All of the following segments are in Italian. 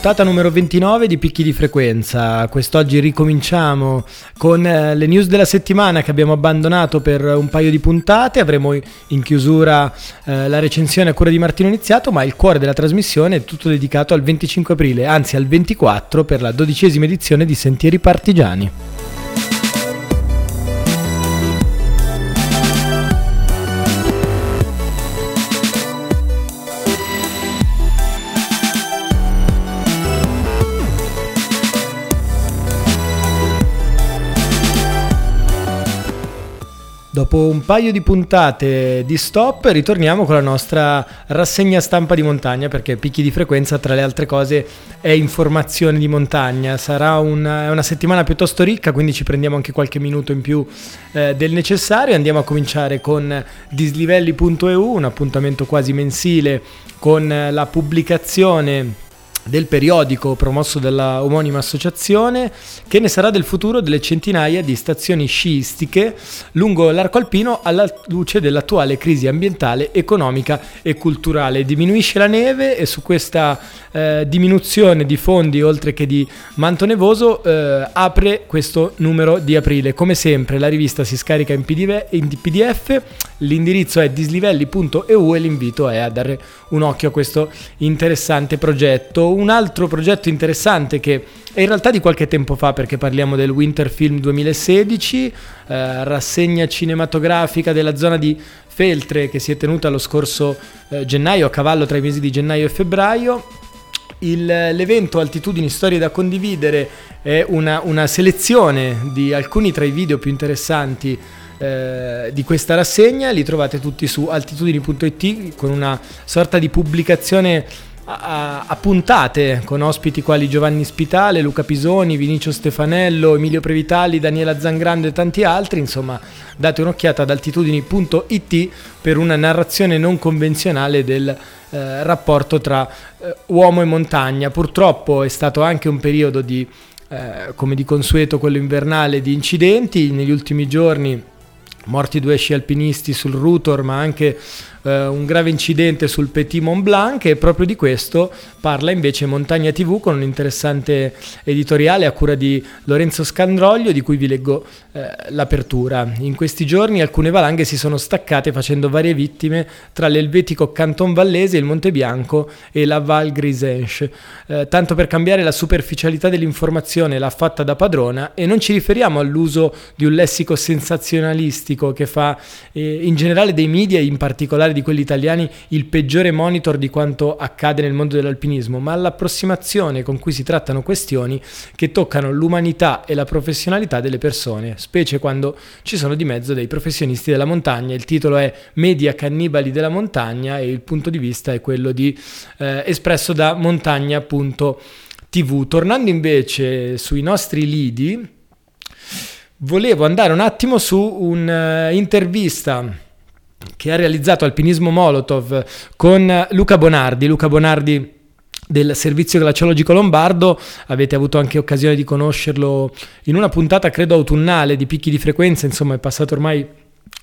Puntata numero 29 di Picchi di Frequenza. Quest'oggi ricominciamo con eh, le news della settimana che abbiamo abbandonato per un paio di puntate. Avremo in chiusura eh, la recensione a cura di Martino Iniziato, ma il cuore della trasmissione è tutto dedicato al 25 aprile, anzi al 24 per la dodicesima edizione di Sentieri Partigiani. Dopo un paio di puntate di stop ritorniamo con la nostra rassegna stampa di montagna perché picchi di frequenza tra le altre cose è informazione di montagna. Sarà una, una settimana piuttosto ricca quindi ci prendiamo anche qualche minuto in più eh, del necessario. Andiamo a cominciare con dislivelli.eu, un appuntamento quasi mensile con la pubblicazione del periodico promosso dalla omonima associazione che ne sarà del futuro delle centinaia di stazioni sciistiche lungo l'arco alpino alla luce dell'attuale crisi ambientale, economica e culturale. Diminuisce la neve e su questa eh, diminuzione di fondi oltre che di manto nevoso eh, apre questo numero di aprile. Come sempre la rivista si scarica in PDF, in PDF l'indirizzo è dislivelli.eu e l'invito è a dare un occhio a questo interessante progetto un altro progetto interessante che è in realtà di qualche tempo fa perché parliamo del Winter Film 2016, eh, rassegna cinematografica della zona di Feltre che si è tenuta lo scorso eh, gennaio, a cavallo tra i mesi di gennaio e febbraio. Il, l'evento Altitudini Storie da condividere è una, una, selezione di alcuni tra i video più interessanti eh, di questa rassegna, li trovate tutti su altitudini.it con una sorta di pubblicazione a, a, puntate con ospiti quali Giovanni Spitale, Luca Pisoni, Vinicio Stefanello, Emilio Previtali, Daniela Zangrande e tanti altri. Insomma, date un'occhiata ad altitudini.it per una narrazione non convenzionale del eh, rapporto tra eh, uomo e montagna. Purtroppo è stato anche un periodo di, eh, come di consueto, quello invernale, di incidenti. Negli ultimi giorni morti due sci alpinisti sul Rutor, ma anche eh, un grave incidente sul Petit Mont Blanc e proprio di questo parla invece Montagna TV con un interessante editoriale a cura di Lorenzo Scandroglio di cui vi leggo eh, l'apertura. In questi giorni alcune valanghe si sono staccate facendo varie vittime tra l'elvetico Canton Vallese, il Monte Bianco e la Val Grisenche. Eh, tanto per cambiare la superficialità dell'informazione l'ha fatta da padrona e non ci riferiamo all'uso di un lessico sensazionalistico che fa eh, in generale dei media, in particolare di quelli italiani, il peggiore monitor di quanto accade nel mondo dell'alpinismo, ma all'approssimazione con cui si trattano questioni che toccano l'umanità e la professionalità delle persone, specie quando ci sono di mezzo dei professionisti della montagna. Il titolo è Media cannibali della montagna e il punto di vista è quello di, eh, espresso da montagna.tv. Tornando invece sui nostri lidi, volevo andare un attimo su un'intervista uh, che ha realizzato Alpinismo Molotov con Luca Bonardi. Luca Bonardi del servizio glaciologico lombardo, avete avuto anche occasione di conoscerlo in una puntata credo autunnale di picchi di frequenza, insomma è passato ormai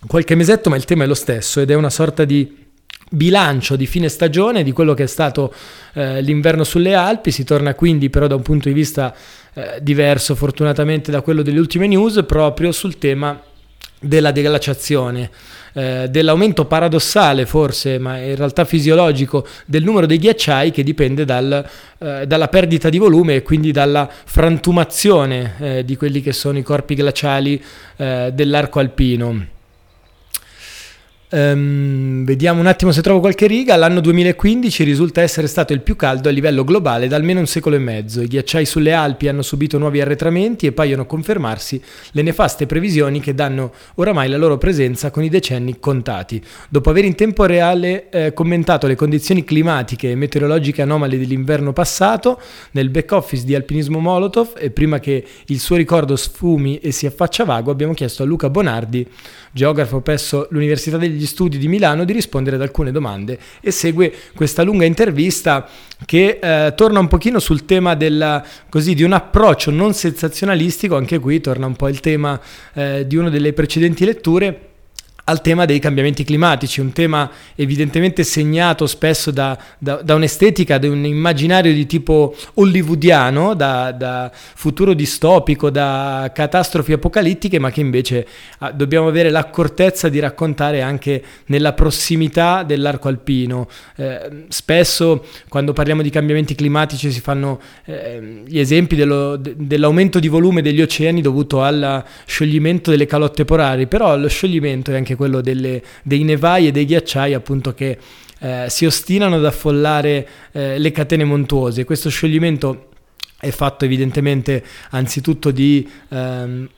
qualche mesetto ma il tema è lo stesso ed è una sorta di bilancio di fine stagione di quello che è stato eh, l'inverno sulle Alpi, si torna quindi però da un punto di vista eh, diverso fortunatamente da quello delle ultime news proprio sul tema della deglaciazione eh, dell'aumento paradossale forse, ma in realtà fisiologico, del numero dei ghiacciai che dipende dal, eh, dalla perdita di volume e quindi dalla frantumazione eh, di quelli che sono i corpi glaciali eh, dell'arco alpino. Um, vediamo un attimo se trovo qualche riga. L'anno 2015 risulta essere stato il più caldo a livello globale da almeno un secolo e mezzo. I ghiacciai sulle Alpi hanno subito nuovi arretramenti e paiono confermarsi le nefaste previsioni che danno oramai la loro presenza con i decenni contati. Dopo aver in tempo reale eh, commentato le condizioni climatiche e meteorologiche anomale dell'inverno passato, nel back office di Alpinismo Molotov e prima che il suo ricordo sfumi e si affaccia vago, abbiamo chiesto a Luca Bonardi, geografo presso l'Università degli degli studi di Milano di rispondere ad alcune domande e segue questa lunga intervista che eh, torna un pochino sul tema della, così, di un approccio non sensazionalistico, anche qui torna un po' il tema eh, di una delle precedenti letture al tema dei cambiamenti climatici, un tema evidentemente segnato spesso da, da, da un'estetica, da un immaginario di tipo hollywoodiano, da, da, futuro distopico, da catastrofi apocalittiche, ma che invece ah, dobbiamo avere l'accortezza di raccontare anche nella prossimità dell'arco alpino. Eh, spesso quando parliamo di cambiamenti climatici si fanno eh, gli esempi dello, de, dell'aumento di volume degli oceani dovuto al scioglimento delle calotte polari, però lo scioglimento è anche quello delle, dei nevai e dei ghiacciai appunto che eh, si ostinano ad affollare eh, le catene montuose. Questo scioglimento è fatto evidentemente anzitutto di ehm,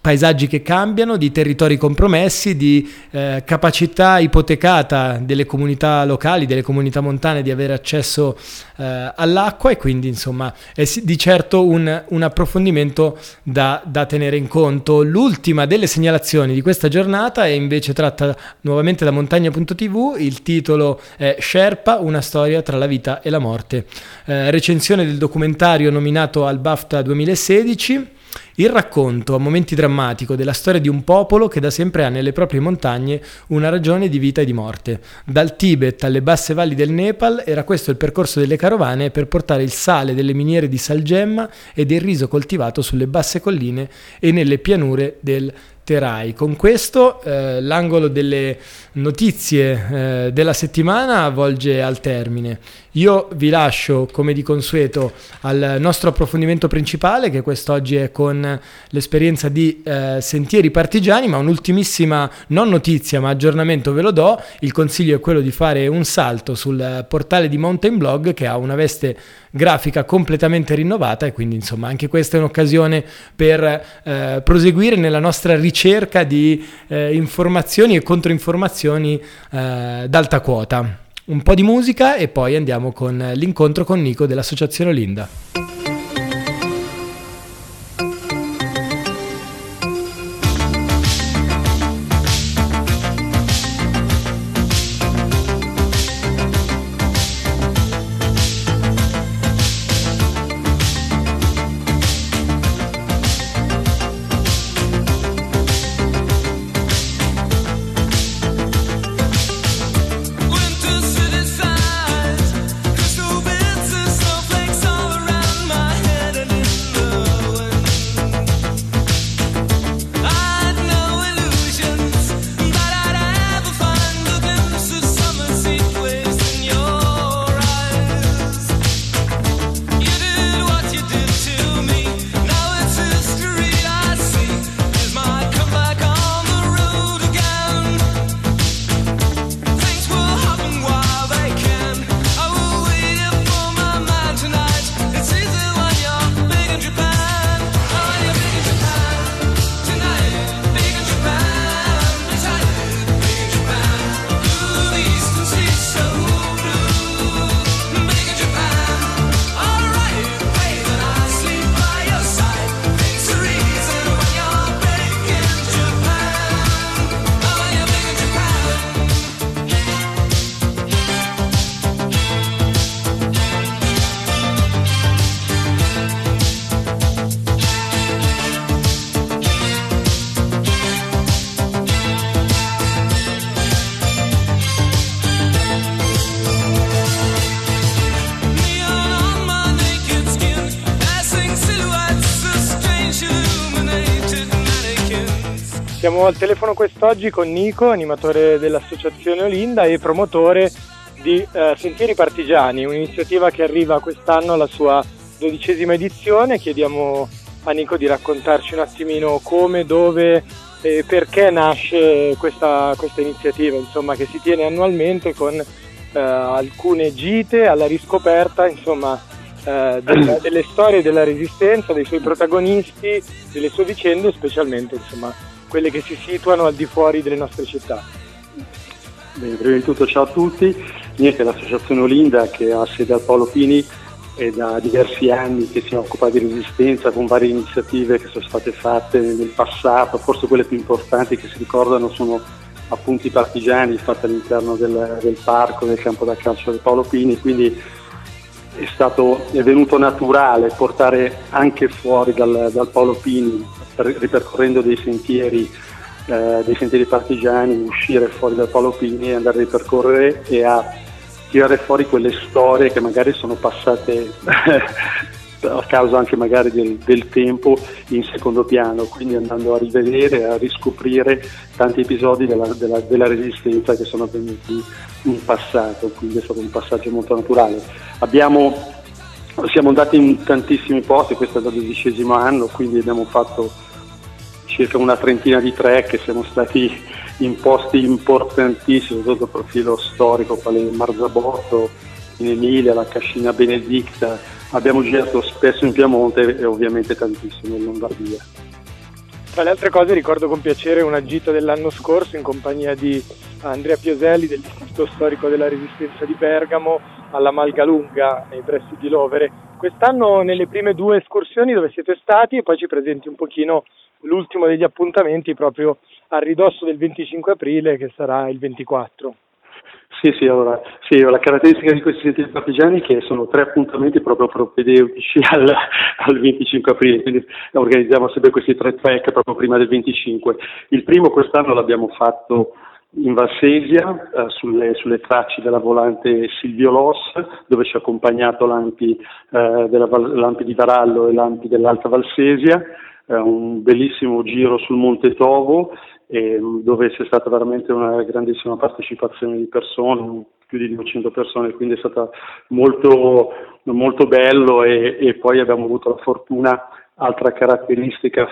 paesaggi che cambiano, di territori compromessi, di eh, capacità ipotecata delle comunità locali, delle comunità montane di avere accesso eh, all'acqua e quindi insomma è di certo un, un approfondimento da, da, tenere in conto. L'ultima delle segnalazioni di questa giornata è invece tratta nuovamente da montagna.tv, il titolo è Sherpa, una storia tra la vita e la morte. Eh, recensione del documentario nominato al BAFTA 2016 il racconto, a momenti drammatico, della storia di un popolo che da sempre ha nelle proprie montagne una ragione di vita e di morte. Dal Tibet alle basse valli del Nepal era questo il percorso delle carovane per portare il sale delle miniere di Salgemma e del riso coltivato sulle basse colline e nelle pianure del Terai. Con questo eh, l'angolo delle notizie eh, della settimana volge al termine. Io vi lascio, come di consueto, al nostro approfondimento principale, che quest'oggi è con l'esperienza di eh, Sentieri Partigiani, ma un'ultimissima, non notizia, ma aggiornamento ve lo do. Il consiglio è quello di fare un salto sul portale di Mountain Blog, che ha una veste grafica completamente rinnovata e quindi insomma anche questa è un'occasione per eh, proseguire nella nostra ricerca di eh, informazioni e controinformazioni eh, d'alta quota. Un po' di musica e poi andiamo con l'incontro con Nico dell'Associazione Olinda. Siamo al telefono quest'oggi con Nico, animatore dell'Associazione Olinda e promotore di eh, Sentieri Partigiani, un'iniziativa che arriva quest'anno alla sua dodicesima edizione. Chiediamo a Nico di raccontarci un attimino come, dove e perché nasce questa, questa iniziativa, insomma, che si tiene annualmente con eh, alcune gite alla riscoperta, insomma, eh, delle, delle storie della resistenza, dei suoi protagonisti, delle sue vicende, specialmente insomma, quelle che si situano al di fuori delle nostre città. Bene, prima di tutto ciao a tutti, niente, l'associazione Olinda che ha sede al Paolo Pini è da diversi anni che si occupa di resistenza con varie iniziative che sono state fatte nel passato, forse quelle più importanti che si ricordano sono appunto i partigiani fatti all'interno del, del parco, del campo da calcio del Paolo Pini, quindi è, stato, è venuto naturale portare anche fuori dal, dal Paolo Pini, ripercorrendo dei sentieri, eh, dei sentieri partigiani, uscire fuori dal Paolo Pini e andare a ripercorrere e a tirare fuori quelle storie che magari sono passate a causa anche magari del, del, tempo in secondo piano, quindi andando a rivedere, a riscoprire tanti episodi della, della, della resistenza che sono avvenuti in passato, quindi è stato un passaggio molto naturale. Abbiamo, siamo andati in tantissimi posti, questo è il dodicesimo anno, quindi abbiamo fatto circa una trentina di trek, siamo stati in posti importantissimi sotto il profilo storico, quale Marzabotto, in Emilia, la Cascina Benedicta, abbiamo girato spesso in Piemonte e ovviamente tantissimo in Lombardia. Tra le altre cose ricordo con piacere una gita dell'anno scorso in compagnia di Andrea Pioselli dell'Istituto Storico della Resistenza di Bergamo alla Malgalunga nei pressi di Lovere. Quest'anno nelle prime due escursioni dove siete stati e poi ci presenti un pochino l'ultimo degli appuntamenti proprio a ridosso del 25 aprile che sarà il 24. Sì, sì, allora, sì, la caratteristica di questi sentieri partigiani è che sono tre appuntamenti proprio propedeutici al, al 25 aprile, quindi organizziamo sempre questi tre track proprio prima del 25. Il primo quest'anno l'abbiamo fatto in Valsesia, eh, sulle, sulle, tracce della volante Silvio Loss, dove ci ha accompagnato l'Ampi, eh, della, l'Ampi di Varallo e l'Ampi dell'Alta Valsesia, eh, un bellissimo giro sul Monte Tovo mm, dove c'è stata veramente una grandissima partecipazione di persone, più di 200 persone, quindi è stato molto, molto bello e, e poi abbiamo avuto la fortuna altra caratteristica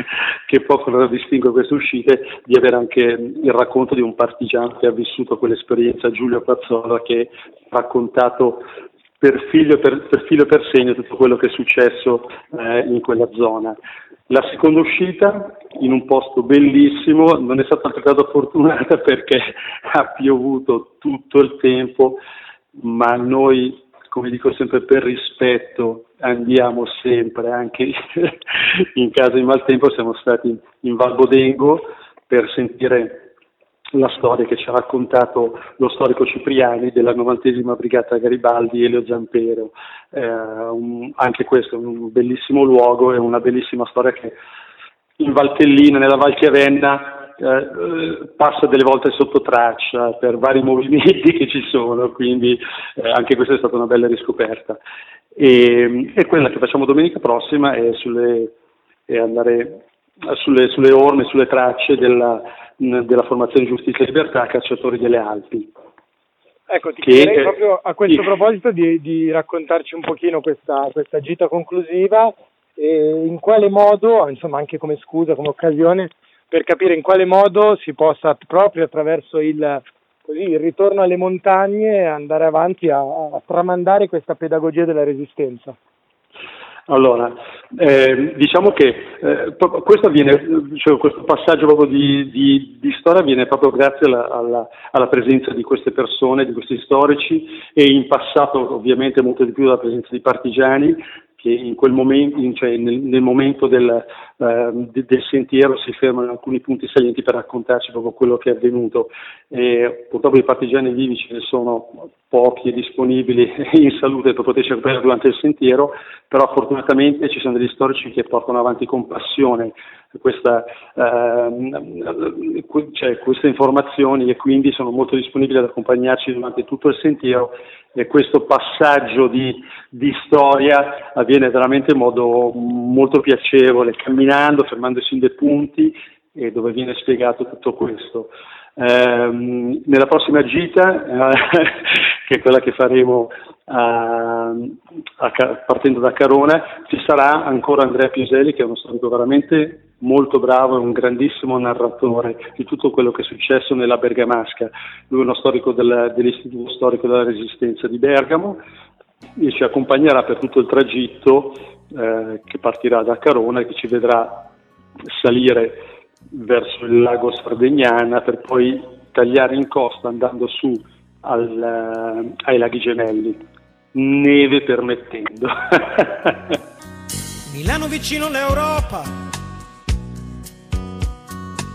che poco distingue queste uscite, di avere anche il racconto di un partigiano che ha vissuto quell'esperienza, Giulio Pazzola, che ha raccontato per filo per, per, filo per segno tutto quello che è successo eh, in quella zona. La seconda uscita in un posto bellissimo, non è stata altrettanto fortunata perché ha piovuto tutto il tempo, ma noi, come dico sempre, per rispetto andiamo sempre, anche in caso di maltempo siamo stati in Val Bodengo per sentire la storia che ci ha raccontato lo storico Cipriani della novantesima brigata Garibaldi Elio Zampero. Eh, un, anche questo è un bellissimo luogo e una bellissima storia che in Valtellina, nella Val Chiavenna, eh, passa delle volte sotto traccia per vari movimenti che ci sono, quindi eh, anche questa è stata una bella riscoperta. E, e quella che facciamo domenica prossima è, sulle, è andare sulle, sulle orme, sulle tracce della, della formazione Giustizia e Libertà Cacciatori delle Alpi. Ecco, ti chiederei proprio a questo sì. proposito di, di, raccontarci un pochino questa, questa gita conclusiva e in quale modo, insomma anche come scusa, come occasione, per capire in quale modo si possa proprio attraverso il, così, il ritorno alle montagne andare avanti a, a tramandare questa pedagogia della resistenza. Allora, eh, diciamo che eh, questo, avviene, cioè, questo, passaggio proprio di, di, di, storia avviene proprio grazie alla, alla, alla, presenza di queste persone, di questi storici e in passato ovviamente molto di più dalla presenza di partigiani che in quel momento, cioè nel, nel, momento del, eh, del, sentiero si fermano in alcuni punti salienti per raccontarci proprio quello che è avvenuto. E purtroppo i partigiani vivi ce ne sono pochi e disponibili in salute per poterci recuperare durante il sentiero, però fortunatamente ci sono degli storici che portano avanti con passione questa, eh, cioè, queste informazioni e quindi sono molto disponibili ad accompagnarci durante tutto il sentiero e questo passaggio di, di storia avviene veramente in modo molto piacevole, camminando, fermandosi in dei punti e dove viene spiegato tutto questo. Eh, nella prossima gita, eh, che è quella che faremo a, a, partendo da Carona, ci sarà ancora Andrea Piuselli, che è uno storico veramente molto bravo, è un grandissimo narratore di tutto quello che è successo nella Bergamasca. Lui è uno storico del, dell'Istituto Storico della Resistenza di Bergamo e ci accompagnerà per tutto il tragitto eh, che partirà da Carona e che ci vedrà salire verso il lago Sardegnana per poi tagliare in costa andando su al, uh, ai laghi gemelli, neve permettendo. Milano vicino all'Europa,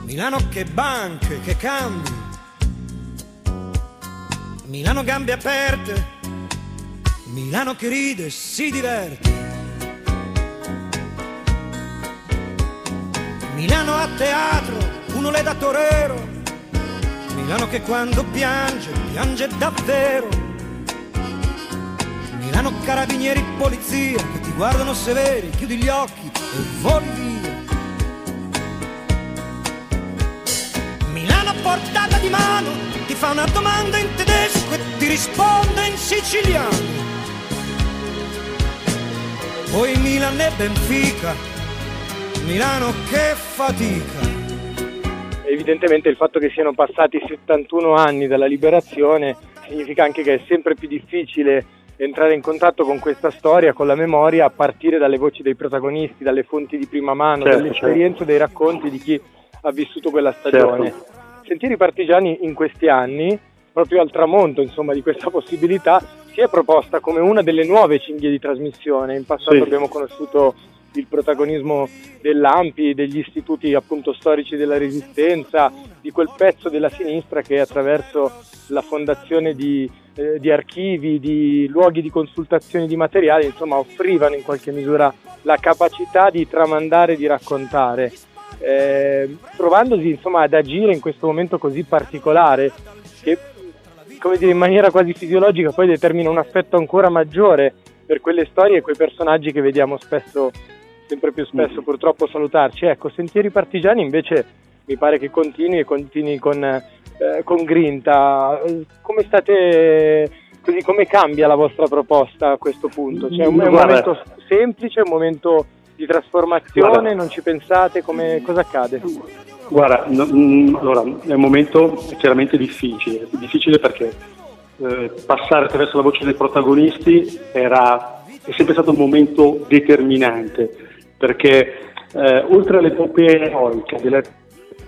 Milano che banche, che cambi, Milano gambe aperte, Milano che ride, si diverte. Milano a teatro, uno le da torero, Milano che quando piange, piange davvero. Milano carabinieri, polizia, che ti guardano severi, chiudi gli occhi e voli via. Portata di mano, ti fa una domanda in tedesco e ti risponde in siciliano. Poi Milan e Benfica, Milano che fatica evidentemente il fatto che siano passati 71 anni dalla liberazione significa anche che è sempre più difficile entrare in contatto con questa storia, con la memoria, a partire dalle voci dei protagonisti, dalle fonti di prima mano, certo, dall'esperienza, certo. dei racconti di chi ha vissuto quella stagione. Certo. Sentieri partigiani in questi anni, proprio al tramonto insomma, di questa possibilità, si è proposta come una delle nuove cinghie di trasmissione. In passato sì. abbiamo conosciuto il protagonismo dell'AMPI, degli istituti appunto storici della resistenza, di quel pezzo della sinistra che attraverso la fondazione di, eh, di archivi, di luoghi di consultazione di materiali, insomma offrivano in qualche misura la capacità di tramandare, di raccontare. Eh, trovandosi insomma ad agire in questo momento così particolare che come dire in maniera quasi fisiologica poi determina un aspetto ancora maggiore per quelle storie e quei personaggi che vediamo spesso sempre più spesso mm. purtroppo salutarci. Ecco, Sentieri Partigiani invece mi pare che continui e continui con, eh, con grinta. Come state, così come cambia la vostra proposta a questo punto? Cioè, è un, un momento semplice, un momento di trasformazione, Guarda. non ci pensate, come, cosa accade? Guarda, no, mm, allora, è un momento chiaramente difficile, difficile perché eh, passare attraverso la voce dei protagonisti era, è sempre stato un momento determinante perché eh, oltre all'epopea eroica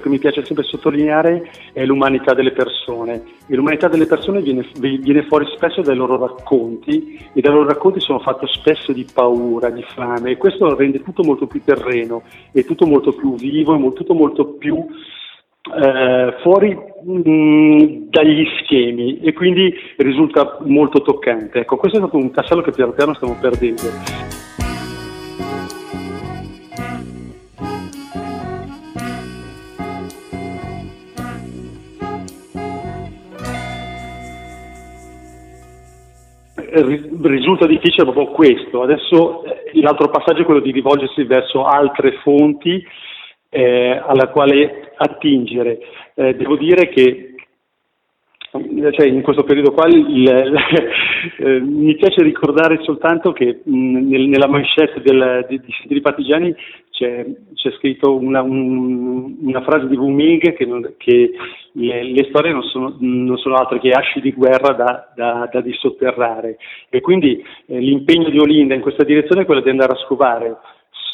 che mi piace sempre sottolineare è l'umanità delle persone e l'umanità delle persone viene, viene, fuori spesso dai loro racconti e dai loro racconti sono fatti spesso di paura, di fame e questo rende tutto molto più terreno e tutto molto più vivo e tutto molto più eh, fuori mm, dagli schemi e quindi risulta molto toccante. Ecco, questo è stato un tassello che piano piano stiamo perdendo. Risulta difficile proprio questo. Adesso eh, l'altro passaggio è quello di rivolgersi verso altre fonti eh, alla quale attingere. Eh, devo dire che cioè in questo periodo qua il, eh, mi piace ricordare soltanto che mh, nel, nella manchette del, di, di Sentieri Partigiani c'è, c'è scritto una, un, una, frase di Wuming che, non, che le, le, storie non sono, non sono, altro che asci di guerra da, da, da dissotterrare e quindi eh, l'impegno di Olinda in questa direzione è quello di andare a scovare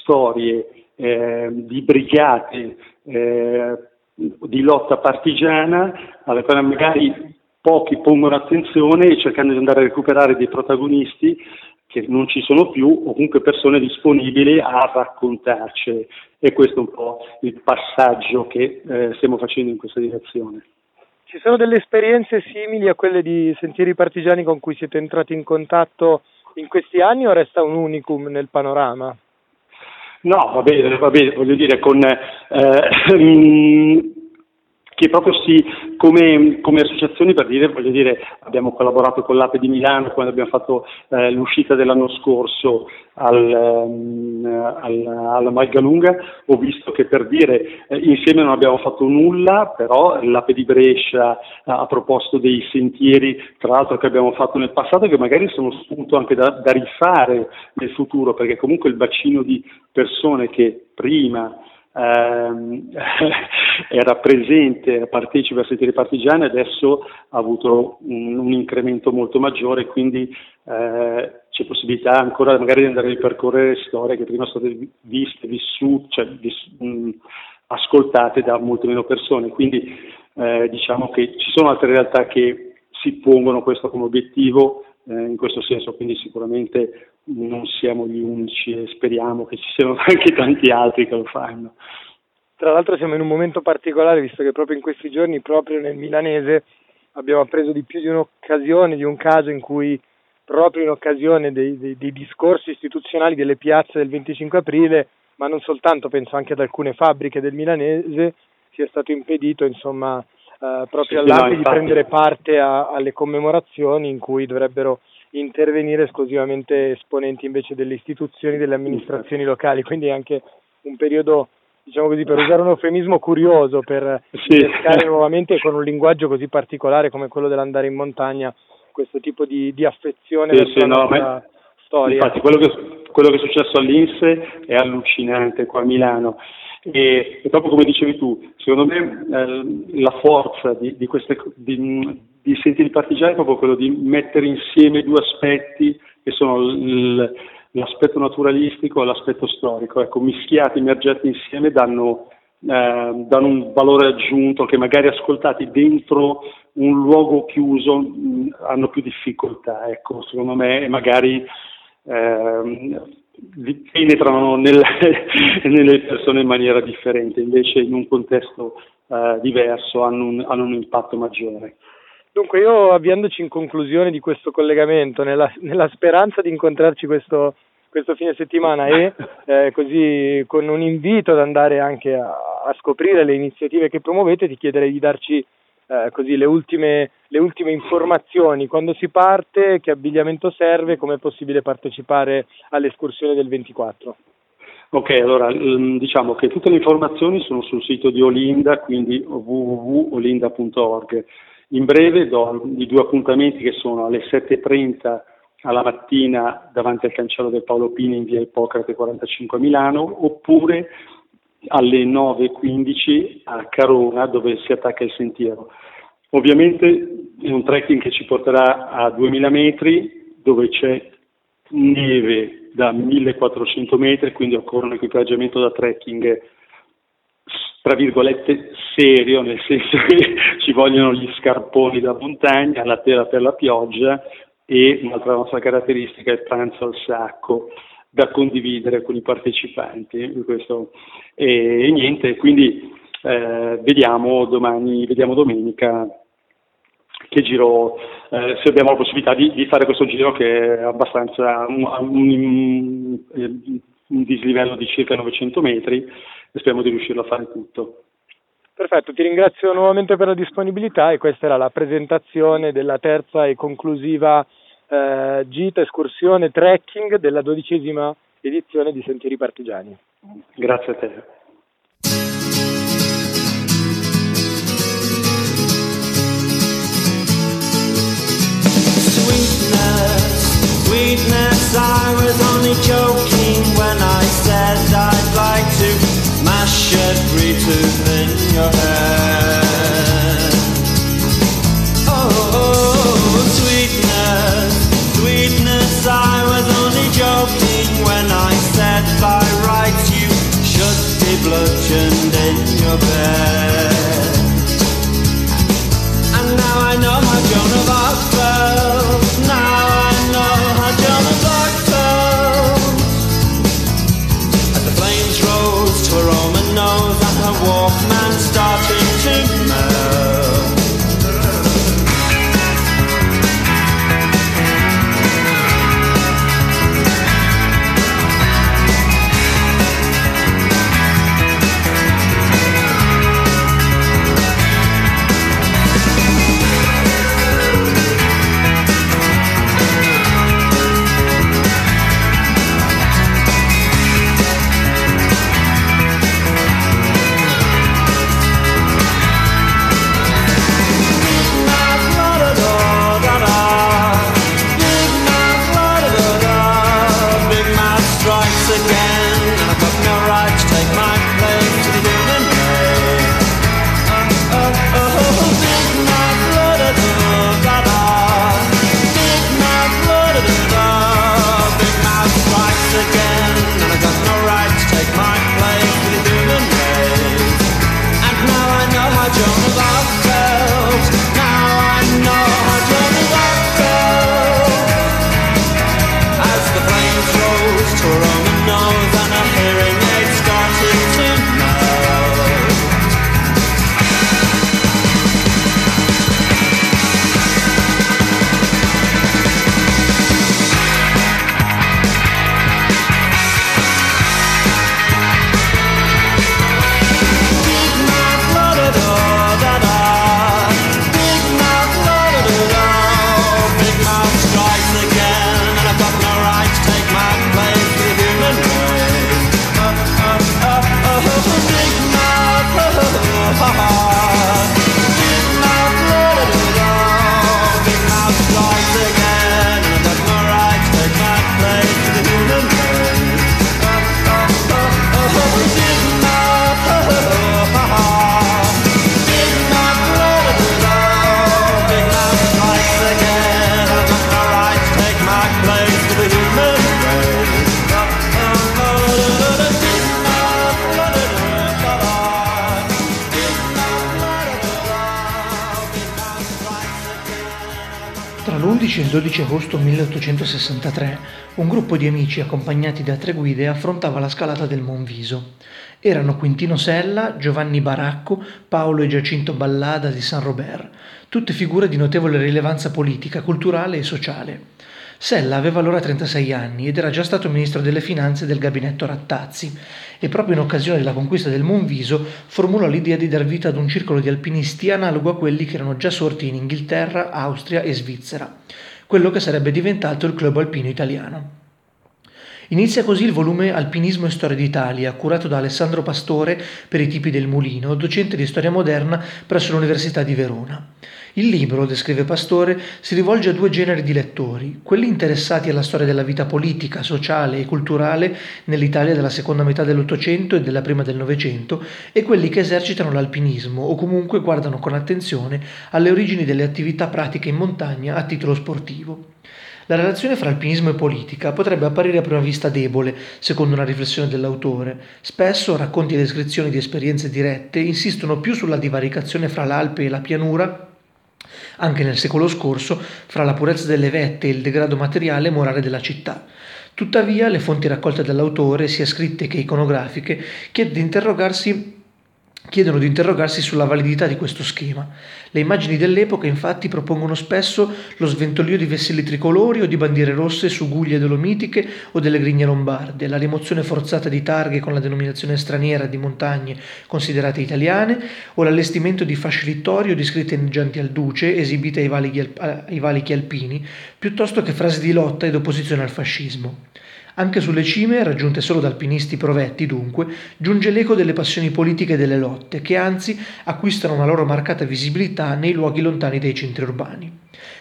storie eh, di brigate eh, di lotta partigiana alla quale magari pochi pongono attenzione cercando di andare a recuperare dei protagonisti che non ci sono più o comunque persone disponibili a raccontarci e questo è un po' il passaggio che eh, stiamo facendo in questa direzione. Ci sono delle esperienze simili a quelle di Sentieri Partigiani con cui siete entrati in contatto in questi anni o resta un unicum nel panorama? No, va bene, va bene voglio dire, con, eh, che proprio si, come, come, associazioni per dire, voglio dire, abbiamo collaborato con l'Ape di Milano quando abbiamo fatto eh, l'uscita dell'anno scorso al, um, al, alla Malgalunga, ho visto che per dire eh, insieme non abbiamo fatto nulla, però l'Ape di Brescia ha proposto dei sentieri, tra l'altro che abbiamo fatto nel passato, che magari sono spunto anche da, da rifare nel futuro, perché comunque il bacino di persone che prima ehm, era presente, partecipa a sentire partigiani, adesso ha avuto un, un incremento molto maggiore, quindi eh, c'è possibilità ancora magari di andare a ripercorrere storie che prima sono state viste, vissute, cioè, viss- mh, ascoltate da molte meno persone. Quindi eh, diciamo che ci sono altre realtà che si pongono questo come obiettivo eh, in questo senso, quindi sicuramente non siamo gli unici e speriamo che ci siano anche tanti altri che lo fanno. Tra l'altro siamo in un momento particolare, visto che proprio in questi giorni, proprio nel milanese, abbiamo appreso di più di un'occasione, di un caso in cui proprio in occasione dei, dei, dei discorsi istituzionali delle piazze del 25 aprile, ma non soltanto, penso anche ad alcune fabbriche del milanese, sia stato impedito insomma eh, proprio sì, all'API no, di prendere parte a, alle commemorazioni in cui dovrebbero intervenire esclusivamente esponenti invece delle istituzioni, delle amministrazioni locali, quindi è anche un periodo diciamo così, per usare un eufemismo curioso, per sì. cercare nuovamente con un linguaggio così particolare come quello dell'andare in montagna questo tipo di, di affezione sì, verso sì, no, ma, storia. Infatti quello che, quello che è successo all'Inse è allucinante qua a Milano. E, e, proprio come dicevi tu, secondo me eh, la forza di, di, queste, di, i partigiani è proprio quello di mettere insieme due aspetti che sono l, l'aspetto naturalistico e l'aspetto storico, ecco, mischiati, immergiati insieme danno, eh, danno, un valore aggiunto che magari ascoltati dentro un luogo chiuso mh, hanno più difficoltà, ecco, secondo me, magari eh, penetrano nel, nelle persone in maniera differente, invece in un contesto eh, diverso hanno un, hanno un impatto maggiore. Dunque io avviandoci in conclusione di questo collegamento, nella, nella speranza di incontrarci questo, questo fine settimana e eh, così con un invito ad andare anche a, a, scoprire le iniziative che promuovete, ti chiederei di darci eh, così le ultime, le ultime informazioni, quando si parte, che abbigliamento serve, come è possibile partecipare all'escursione del 24. Ok, allora diciamo che tutte le informazioni sono sul sito di Olinda, quindi www.olinda.org. In breve do i due appuntamenti che sono alle 7.30 alla mattina davanti al cancello del Paolo Pini in via Ippocrate 45 a Milano oppure alle 9.15 a Carona dove si attacca il sentiero. Ovviamente è un trekking che ci porterà a 2000 metri dove c'è neve da 1400 metri, quindi occorre un equipaggiamento da trekking tra virgolette serio, nel senso che ci vogliono gli scarponi da montagna, la tela per la pioggia e un'altra nostra caratteristica è il pranzo al sacco da condividere con i partecipanti. Questo, e, niente, quindi eh, vediamo domani, vediamo domenica che giro, eh, se abbiamo la possibilità di, di, fare questo giro che è abbastanza un, un, un dislivello di circa 900 metri e speriamo di riuscirlo a fare tutto. Perfetto, ti ringrazio nuovamente per la disponibilità e questa era la presentazione della terza e conclusiva eh, gita, escursione, trekking della dodicesima edizione di Sentieri Partigiani. Grazie a te. Sweetness, sweetness, I was only joking when I in your head. Oh, oh, oh, sweetness, sweetness, I was only joking when I said by rights you should be bludgeoned in your bed. 11 e il 12 agosto 1863 un gruppo di amici accompagnati da tre guide affrontava la scalata del Monviso. Erano Quintino Sella, Giovanni Baracco, Paolo e Giacinto Ballada di San Robert, tutte figure di notevole rilevanza politica, culturale e sociale. Sella aveva allora 36 anni ed era già stato ministro delle finanze del gabinetto Rattazzi e proprio in occasione della conquista del Monviso formulò l'idea di dar vita ad un circolo di alpinisti analogo a quelli che erano già sorti in Inghilterra, Austria e Svizzera, quello che sarebbe diventato il Club Alpino Italiano. Inizia così il volume Alpinismo e Storia d'Italia, curato da Alessandro Pastore per i tipi del Mulino, docente di storia moderna presso l'Università di Verona. Il libro, descrive Pastore, si rivolge a due generi di lettori, quelli interessati alla storia della vita politica, sociale e culturale nell'Italia della seconda metà dell'Ottocento e della prima del Novecento, e quelli che esercitano l'alpinismo o comunque guardano con attenzione alle origini delle attività pratiche in montagna a titolo sportivo. La relazione fra alpinismo e politica potrebbe apparire a prima vista debole, secondo una riflessione dell'autore. Spesso racconti e descrizioni di esperienze dirette insistono più sulla divaricazione fra l'Alpe e la pianura anche nel secolo scorso, fra la purezza delle vette e il degrado materiale e morale della città. Tuttavia, le fonti raccolte dall'autore, sia scritte che iconografiche, chiedono di interrogarsi chiedono di interrogarsi sulla validità di questo schema. Le immagini dell'epoca infatti propongono spesso lo sventolio di vessilli tricolori o di bandiere rosse su guglie dolomitiche o delle grigne lombarde, la rimozione forzata di targhe con la denominazione straniera di montagne considerate italiane o l'allestimento di fasci littorio di scritte inneggianti al duce esibite ai valichi, ai valichi alpini, piuttosto che frasi di lotta ed opposizione al fascismo. Anche sulle cime, raggiunte solo da alpinisti provetti dunque, giunge l'eco delle passioni politiche e delle lotte, che anzi acquistano una loro marcata visibilità nei luoghi lontani dai centri urbani.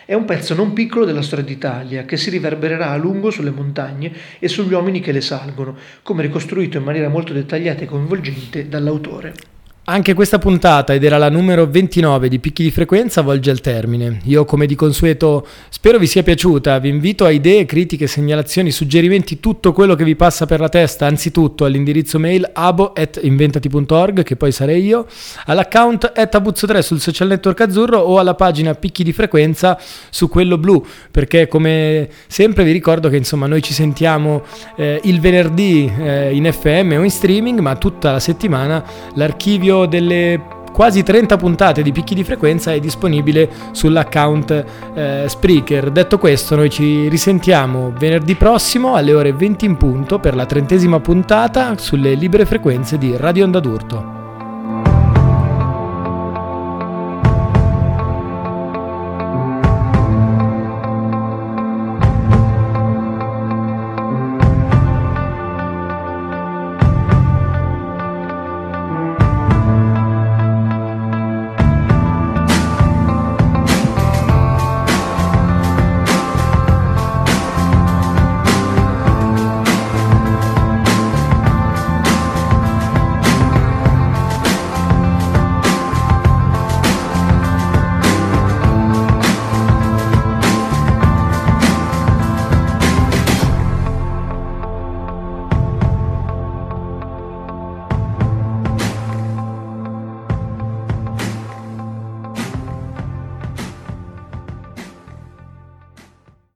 È un pezzo non piccolo della storia d'Italia che si riverbererà a lungo sulle montagne e sugli uomini che le salgono, come ricostruito in maniera molto dettagliata e coinvolgente dall'autore. Anche questa puntata, ed era la numero 29 di Picchi di Frequenza, volge al termine. Io, come di consueto, spero vi sia piaciuta. Vi invito a idee, critiche, segnalazioni, suggerimenti, tutto quello che vi passa per la testa, anzitutto all'indirizzo mail abo.inventati.org, che poi sarei io, all'account abuzzo3 sul social network azzurro o alla pagina Picchi di Frequenza su quello blu, perché come sempre vi ricordo che insomma noi ci sentiamo eh, il venerdì eh, in FM o in streaming, ma tutta la settimana l'archivio delle quasi 30 puntate di picchi di frequenza è disponibile sull'account eh, Spreaker. Detto questo, noi ci risentiamo venerdì prossimo alle ore 20 in punto per la trentesima puntata sulle libere frequenze di Radio Onda d'Urto.